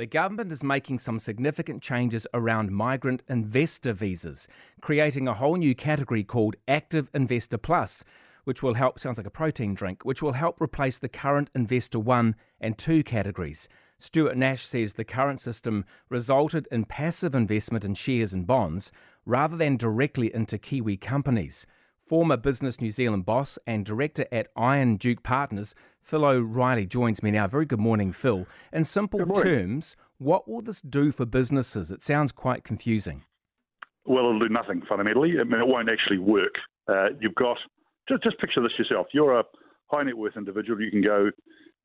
the government is making some significant changes around migrant investor visas, creating a whole new category called Active Investor Plus, which will help, sounds like a protein drink, which will help replace the current Investor 1 and 2 categories. Stuart Nash says the current system resulted in passive investment in shares and bonds rather than directly into Kiwi companies. Former Business New Zealand boss and director at Iron Duke Partners, Phil O'Reilly, joins me now. Very good morning, Phil. In simple terms, what will this do for businesses? It sounds quite confusing. Well, it'll do nothing fundamentally. I mean, it won't actually work. Uh, you've got just just picture this yourself. You're a high net worth individual. You can go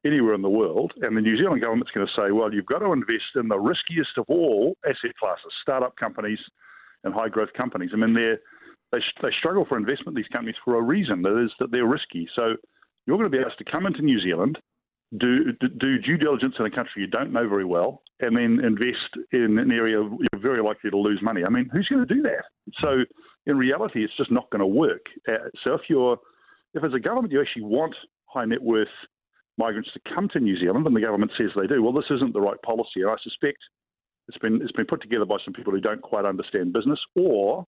anywhere in the world, and the New Zealand government's going to say, well, you've got to invest in the riskiest of all asset classes, startup companies and high growth companies. I mean, they're they, they struggle for investment, these companies, for a reason. That is that they're risky. So you're going to be asked to come into New Zealand, do, do due diligence in a country you don't know very well, and then invest in an area you're very likely to lose money. I mean, who's going to do that? So in reality, it's just not going to work. Uh, so if you're, if as a government you actually want high net worth migrants to come to New Zealand, and the government says they do, well, this isn't the right policy. And I suspect it's been it's been put together by some people who don't quite understand business, or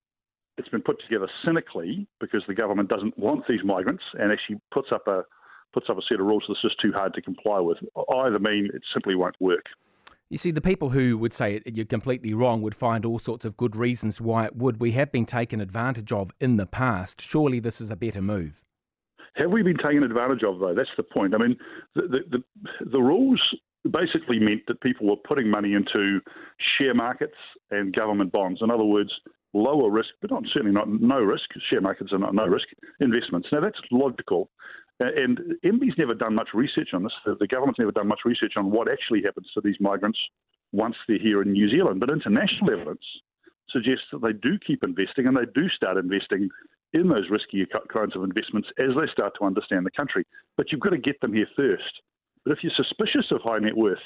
it's been put together cynically because the government doesn't want these migrants and actually puts up a puts up a set of rules that's just too hard to comply with. Either mean it simply won't work. You see, the people who would say you're completely wrong would find all sorts of good reasons why it would. We have been taken advantage of in the past. Surely this is a better move. Have we been taken advantage of, though? That's the point. I mean, the, the, the, the rules basically meant that people were putting money into share markets and government bonds. In other words, lower risk, but not certainly not no risk. Share markets are not no risk investments. Now that's logical. Uh, and MBIE's never done much research on this. The government's never done much research on what actually happens to these migrants once they're here in New Zealand. But international evidence suggests that they do keep investing and they do start investing in those riskier kinds of investments as they start to understand the country. But you've got to get them here first. But if you're suspicious of high net worth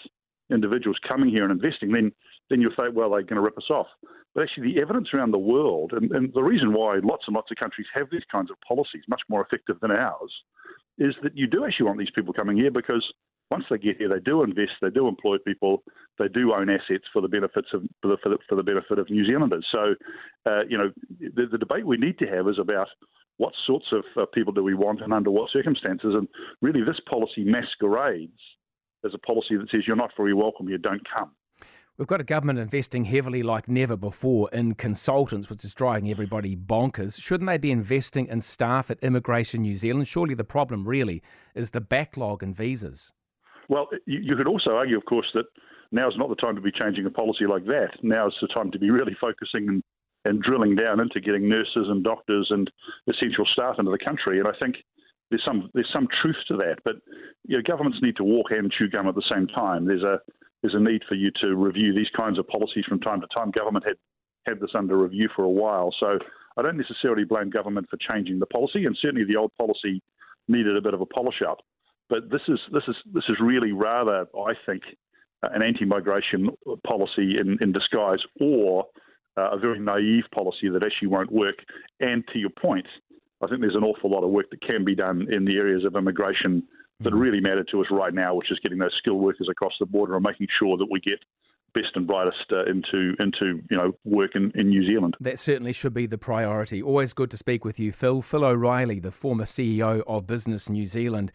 individuals coming here and investing, then then you'll say, well, they're going to rip us off. But actually, the evidence around the world, and, and the reason why lots and lots of countries have these kinds of policies, much more effective than ours, is that you do actually want these people coming here because once they get here, they do invest, they do employ people, they do own assets for the benefits of for the, for the, for the benefit of New Zealanders. So, uh, you know, the, the, debate we need to have is about what sorts of uh, people do we want and under what circumstances. And really, this policy masquerades as a policy that says you're not very welcome here, don't come. We've got a government investing heavily like never before in consultants, which is driving everybody bonkers. Shouldn't they be investing in staff at Immigration New Zealand? Surely the problem really is the backlog in visas. Well, you could also argue, of course, that now is not the time to be changing a policy like that. Now is the time to be really focusing and, and drilling down into getting nurses and doctors and essential staff into the country. And I think there's some there's some truth to that. But you know, governments need to walk and chew gum at the same time. There's a there's a need for you to review these kinds of policies from time to time. Government had had this under review for a while, so I don't necessarily blame government for changing the policy, and certainly the old policy needed a bit of a polish up. But this is this is this is really rather, I think, an anti-migration policy in, in disguise, or uh, a very naive policy that actually won't work. And to your point, I think there's an awful lot of work that can be done in the areas of immigration that really matter to us right now, which is getting those skilled workers across the border and making sure that we get best and brightest uh, into into you know work in, in New Zealand. That certainly should be the priority. Always good to speak with you, Phil. Phil O'Reilly, the former CEO of Business New Zealand.